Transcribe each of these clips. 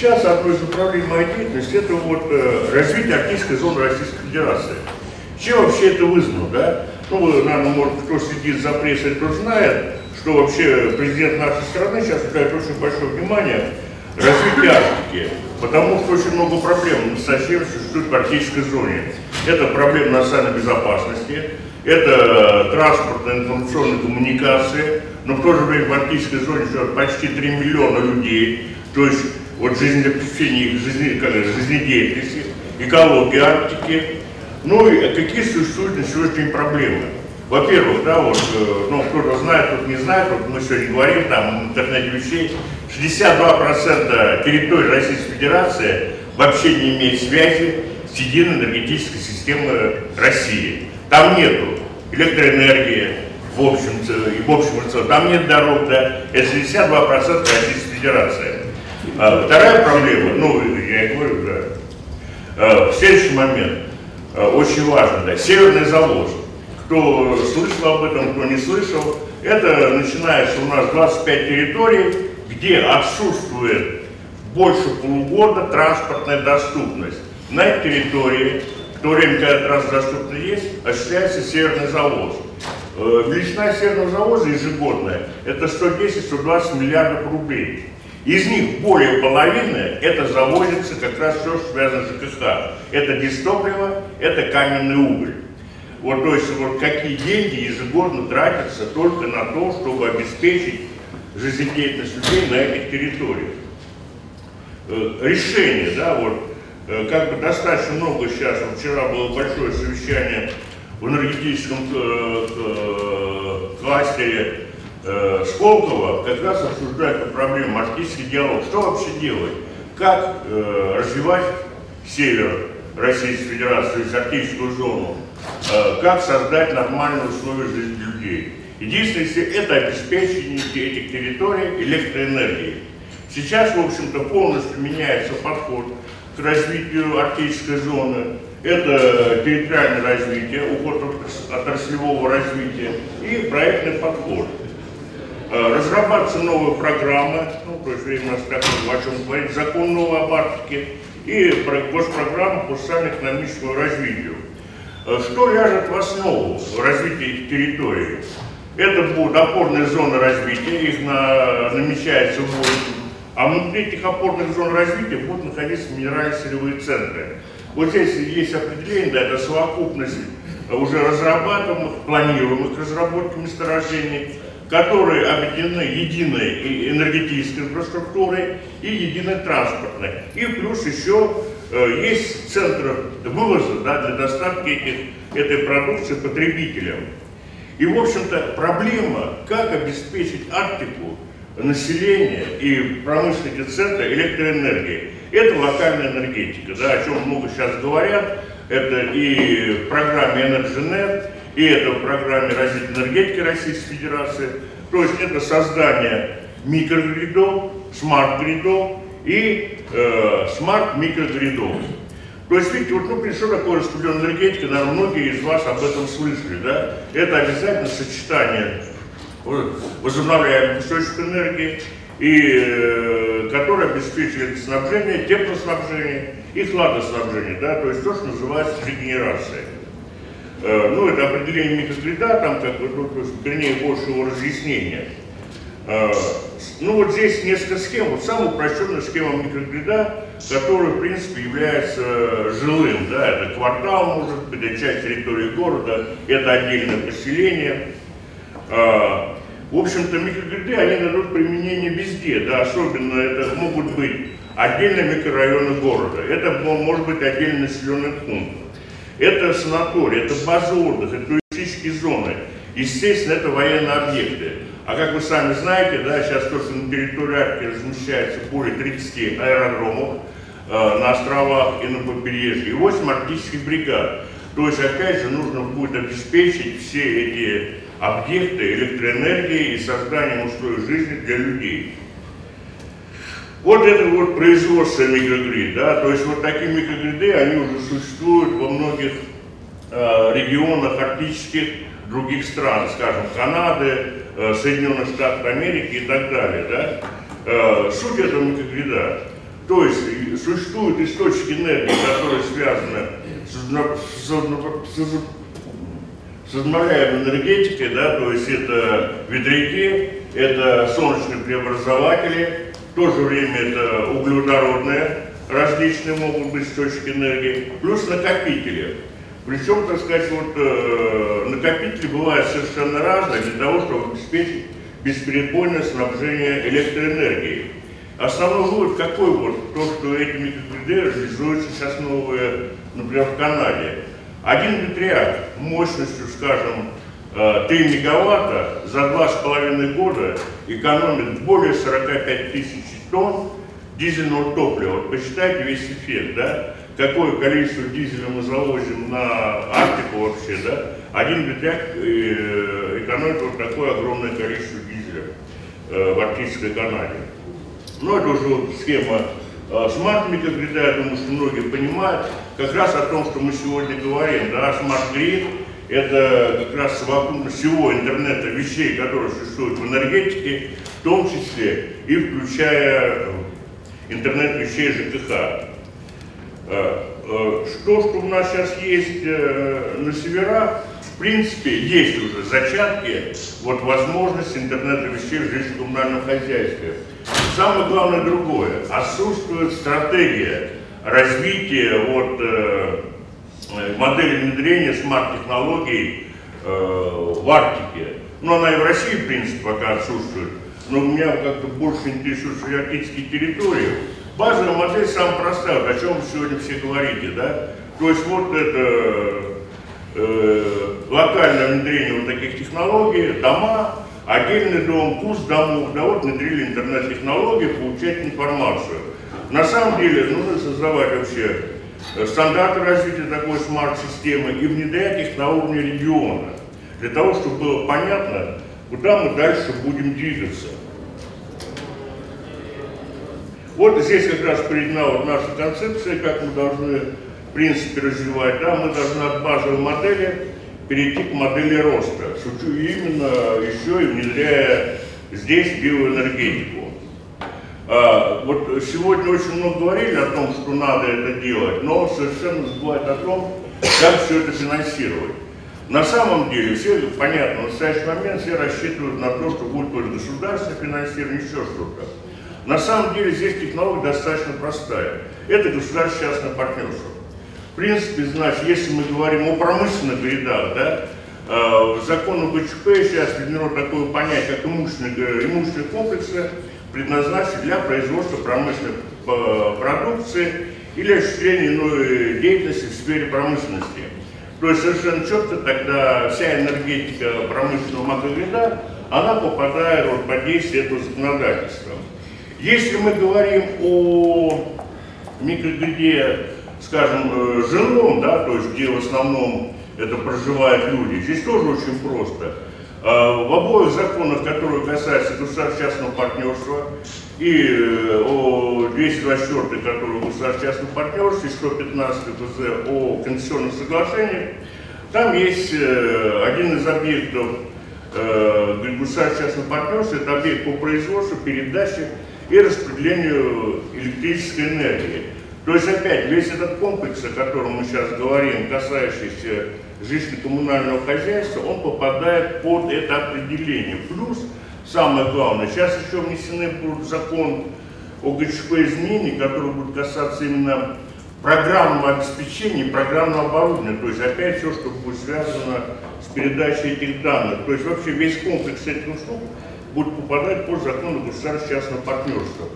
Сейчас одно из направлений моей деятельности это вот э, развитие арктической зоны Российской Федерации. Чем вообще это вызвано, да? Ну, наверное, может, кто следит за прессой, тот знает, что вообще президент нашей страны сейчас уделяет очень большое внимание развитию Арктики, потому что очень много проблем настоящего существует в арктической зоне. Это проблема национальной безопасности, это транспортная информационная коммуникация, но в то же время в арктической зоне живет почти 3 миллиона людей, то есть вот жизнеобеспечение жизнедеятельности, экологии Арктики. Ну и какие существуют на сегодняшний проблемы? Во-первых, да, вот, э, ну, кто-то знает, кто-то не знает, вот мы сегодня говорим, там, в интернете вещей, 62% территории Российской Федерации вообще не имеет связи с единой энергетической системой России. Там нету электроэнергии, в общем, и в общем там нет дорог, да, это 62% Российской Федерации. А, вторая проблема, ну, я и говорю, да, а, следующий момент, а, очень важно, да, северный завоз. Кто слышал об этом, кто не слышал, это начинается у нас 25 территорий, где отсутствует больше полугода транспортная доступность. На этой территории, в то время, когда транспортная доступность есть, осуществляется северный завоз. Э, величина северного завоза ежегодная – это 110-120 миллиардов рублей. Из них более половины это завозится как раз все, что связано с ЖКХ. Это дистопливо, это каменный уголь. Вот, то есть вот какие деньги ежегодно тратятся только на то, чтобы обеспечить жизнедеятельность людей на этих территориях. Э, решение, да, вот, э, как бы достаточно много сейчас, вчера было большое совещание в энергетическом э, кластере э, Сколково как раз обсуждает эту проблему, арктический диалог. Что вообще делать? Как э, развивать север Российской Федерации, арктическую зону? Э, как создать нормальные условия жизни людей? Единственное, это обеспечение этих территорий электроэнергией. Сейчас, в общем-то, полностью меняется подход к развитию арктической зоны. Это территориальное развитие, уход от отраслевого развития и проектный подход. Э, разрабатываются новые программы, ну, то есть нас как о чем говорить, закон новой об Арктике и госпрограмма по социально-экономическому развитию. Э, что ляжет в основу развития этих территорий? Это будут опорные зоны развития, их на, намечается 8, а внутри этих опорных зон развития будут находиться минерально-сырьевые центры. Вот здесь есть определение, да, это совокупность уже разрабатываемых, планируемых разработки месторождений, которые объединены единой энергетической инфраструктурой и единой транспортной. И плюс еще э, есть центр вывоза да, для доставки этих, этой продукции потребителям. И, в общем-то, проблема, как обеспечить Арктику, население и промышленные центры электроэнергией. Это локальная энергетика, да, о чем много сейчас говорят. Это и в программе EnergyNet, и это в программе развития энергетики Российской Федерации. То есть это создание микрогридов, смарт-гридов и э, смарт-микрогридов. То есть, видите, вот, ну, что такое распределенная энергетика, наверное, многие из вас об этом слышали, да? Это обязательно сочетание возобновляемых источников энергии, и, э, который обеспечивает снабжение, теплоснабжение и хладоснабжение, да, то есть то, что называется регенерацией. Э, ну, это определение микрогрида, там как бы, ну, вернее, больше его разъяснения. Э, ну, вот здесь несколько схем. Вот самая упрощенная схема микрогрида, которая, в принципе, является жилым, да, это квартал, может быть, это часть территории города, это отдельное поселение. Э, в общем-то, микрогриды, они дадут применение везде, да, особенно это могут быть отдельные микрорайоны города, это может быть отдельный населенный пункт. Это санаторий, это база отдыха, это туристические зоны. Естественно, это военные объекты. А как вы сами знаете, да, сейчас только на территории Арктики размещается более 30 аэродромов э, на островах и на побережье, и 8 арктических бригад. То есть, опять же, нужно будет обеспечить все эти объекты электроэнергии и созданием условий жизни для людей. Вот это вот производство микрогрид, да, то есть вот такие микрогриды, они уже существуют во многих э, регионах арктических других стран, скажем, Канады, э, Соединенных Штатов Америки и так далее, да. Э, суть этого микрогрида. То есть существуют источники энергии, которые связаны с, возобновляемой энергетикой, да, то есть это ветряки, это солнечные преобразователи, в то же время это углеводородные различные могут быть источники энергии, плюс накопители. Причем, так сказать, вот э, накопители бывают совершенно разные для того, чтобы обеспечить бесперебойное снабжение электроэнергией. Основной вывод какой вот? То, что эти микрогриды реализуются сейчас новые, например, в Канаде. Один ветряк мощностью, скажем, 3 э, мегаватта за два с половиной года экономит более 45 тысяч тонн дизельного топлива. Вот посчитайте весь эффект, да? Какое количество дизеля мы завозим на Арктику вообще, да? Один ветряк э, экономит вот такое огромное количество дизеля э, в Арктической Канаде. Ну, это уже вот схема смарт-микрогрида, я думаю, что многие понимают, как раз о том, что мы сегодня говорим, да, смарт-грид, это как раз совокупность всего интернета вещей, которые существуют в энергетике, в том числе и включая интернет вещей ЖКХ. Э, э, что, что у нас сейчас есть э, на северах, в принципе, есть уже зачатки вот, возможности интернета вещей в жилищно-коммунальном хозяйстве. Самое главное другое. Отсутствует стратегия развития вот, модели внедрения смарт-технологий в Арктике. Ну, она и в России, в принципе, пока отсутствует но меня как-то больше интересуют арктические территории. Базовая модель самая простая, о чем вы сегодня все говорите, да? То есть вот это э, локальное внедрение вот таких технологий, дома, отдельный дом, курс домов, да вот внедрили интернет-технологии, получать информацию. На самом деле нужно создавать вообще э, стандарты развития такой смарт-системы и внедрять их на уровне региона, для того, чтобы было понятно, куда мы дальше будем двигаться. Вот здесь как раз приведена вот наша концепция, как мы должны в принципе развивать. Да, мы должны от базовой модели перейти к модели роста, именно еще и внедряя здесь биоэнергетику. А, вот сегодня очень много говорили о том, что надо это делать, но совершенно забывают о том, как все это финансировать. На самом деле, все понятно, в настоящий момент все рассчитывают на то, что будет только государство финансирование, еще что-то. На самом деле здесь технология достаточно простая. Это государственно-частное партнерство. В принципе, значит, если мы говорим о промышленных грядах, да, э, в закону БЧП сейчас введено такое понятие, как имущественные, имущественные комплексы, предназначенные для производства промышленной э, продукции или осуществления иной деятельности в сфере промышленности. То есть совершенно четко тогда вся энергетика промышленного макрогрида, она попадает вот, под действие этого законодательства. Если мы говорим о микрогриде, скажем, э, жилом, да, то есть где в основном это проживают люди, здесь тоже очень просто. А, в обоих законах, которые касаются государственно-частного партнерства, и э, о 224, который о партнерстве, и 115 ФЗ о конституционных соглашениях, там есть э, один из объектов государственно-частного партнерства, это объект по производству, передаче и распределению электрической энергии. То есть опять весь этот комплекс, о котором мы сейчас говорим, касающийся жилищно-коммунального хозяйства, он попадает под это определение. Плюс, самое главное, сейчас еще внесены будут закон о ГЧП изменений, который будет касаться именно программного обеспечения, программного оборудования, то есть опять все, что будет связано с передачей этих данных. То есть вообще весь комплекс этих услуг будут попадать под закону государственно-частного партнерства.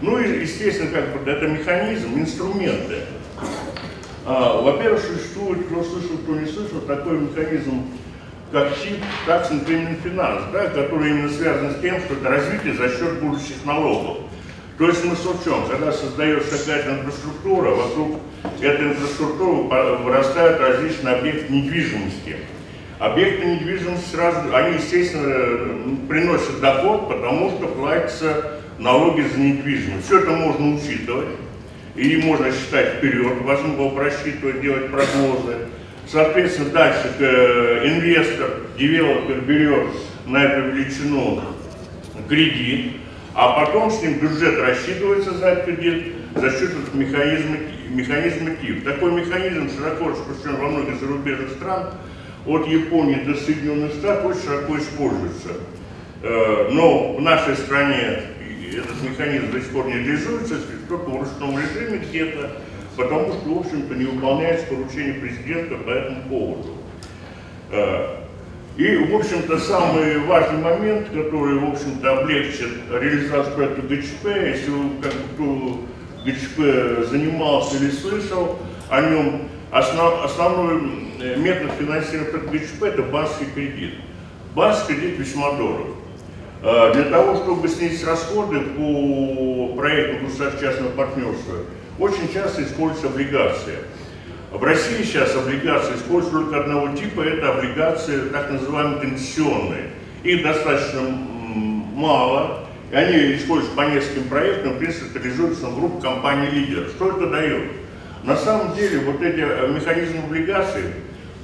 Ну и, естественно, как бы это механизм, инструменты. А, Во-первых, существует, кто слышал, кто не слышал, такой механизм, как ЧИП, Tax Increment Finance, да, который именно связан с тем, что это развитие за счет будущих налогов. То есть смысл в чем? Когда создается какая-то инфраструктура, вокруг этой инфраструктуры вырастают различные объекты недвижимости. Объекты недвижимости сразу, они, естественно, приносят доход, потому что платятся налоги за недвижимость. Все это можно учитывать. И можно считать вперед, возможно было просчитывать, делать прогнозы. Соответственно, дальше э, инвестор, девелопер берет на эту величину кредит, а потом с ним бюджет рассчитывается за этот кредит, за счет механизма, механизма ТИП. Такой механизм широко распространен во многих зарубежных стран, от Японии до Соединенных Штатов очень широко используется. Э, но в нашей стране этот механизм до сих пор не реализуется, только в ручном режиме где-то, потому что, в общем-то, не выполняется поручение президента по этому поводу. Э, и, в общем-то, самый важный момент, который, в общем-то, облегчит реализацию проекта ГЧП, если как кто ГЧП занимался или слышал о нем, основ, основной э, метод финансирования ГЧП – это банковский кредит. Банковский кредит весьма дорог. Э, для того, чтобы снизить расходы по проекту государственно-частного партнерства, очень часто используются облигации. В России сейчас облигации используют только одного типа, это облигации так называемые концессионные. Их достаточно мало, и они используются по нескольким проектам, в принципе, реализуются в группе компаний лидеров. Что это дает? На самом деле, вот эти э, механизмы облигаций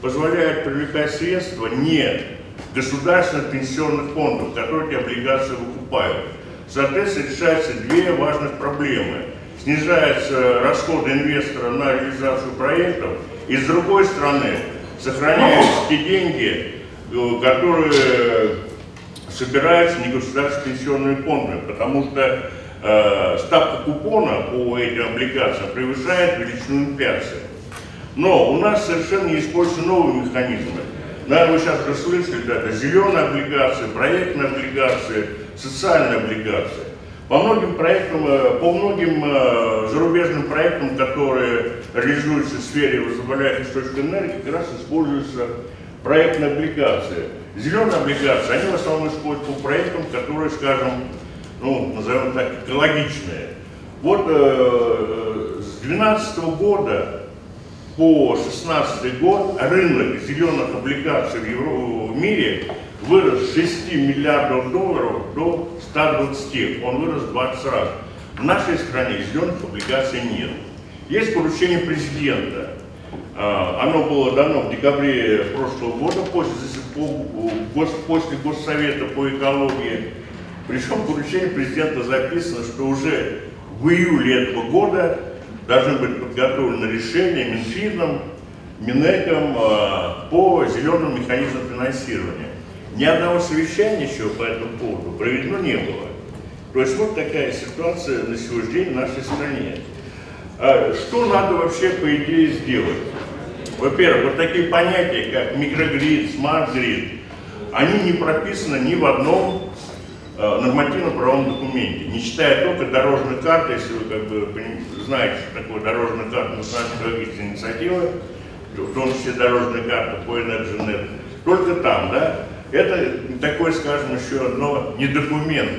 позволяют привлекать средства не государственных пенсионных фондов, которые эти облигации выкупают. Соответственно, решаются две важных проблемы – снижаются расходы инвестора на реализацию проектов, и с другой стороны сохраняются те деньги, э, которые собираются негосударственные пенсионные фонды, потому что э, ставка купона по этим облигациям превышает величину инфляции. Но у нас совершенно не используются новые механизмы. Наверное, вы сейчас уже слышали, да, это зеленые облигации, проектные облигации, социальные облигации. По многим проектам, э, по многим э, зарубежным проектам, которые реализуются в сфере возобновляемых источников энергии, как раз используются проектные облигации. Зеленые облигации, они в основном используются по проектам, которые, скажем, ну, назовем так, экологичные. Вот э, с 2012 года по 2016 год рынок зеленых облигаций в, Евро... в мире вырос с 6 миллиардов долларов до 120. Он вырос в 20 раз. В нашей стране зеленых облигаций нет. Есть поручение президента. А, оно было дано в декабре прошлого года после, после Госсовета по экологии. Причем поручение президента записано, что уже в июле этого года должны быть подготовлены решения Минфином, Минэком а, по зеленым механизмам финансирования. Ни одного совещания еще по этому поводу проведено не было. То есть вот такая ситуация на сегодняшний день в нашей стране. А что надо вообще, по идее, сделать? Во-первых, вот такие понятия, как микрогрид, смарт-грид, они не прописаны ни в одном э, нормативно-правовом документе, не читая только дорожную карту, если вы как бы знаете, что такое дорожная карта национальной экологической инициативы, в том числе дорожная карта по EnergyNet, только там, да, это такой, скажем, еще одно не документ.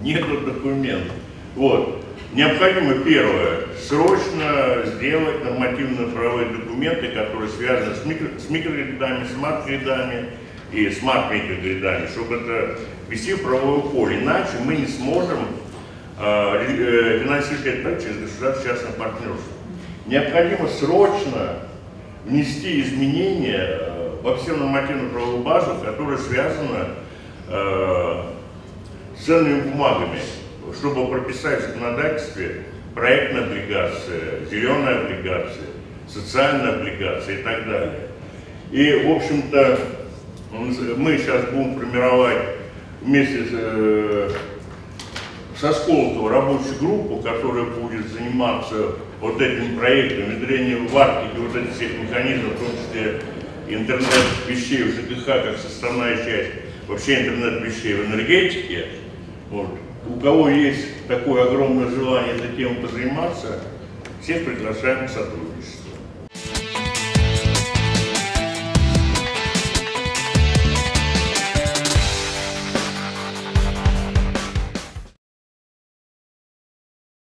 Нету документа. Вот. Необходимо, первое, срочно сделать нормативно-правовые документы, которые связаны с, микро, с микрогридами, смарт-гридами и смарт-микрогридами, чтобы это вести в правовое поле. Иначе мы не сможем э, финансировать этот проект через государство-частное партнерство. Необходимо срочно внести изменения во всю нормативную правовую базу, которая связана э, с ценными бумагами, чтобы прописать в законодательстве проектная облигация, зеленая облигация, социальная облигация и так далее. И, в общем-то, мы сейчас будем формировать вместе с, э, со Сколково рабочую группу, которая будет заниматься вот этим проектом, внедрением в Арктике вот этих всех механизмов, в том числе интернет вещей в ЖКХ как составная часть вообще интернет вещей в энергетике, вот, у кого есть такое огромное желание этой темой позаниматься, всех приглашаем к сотрудничеству.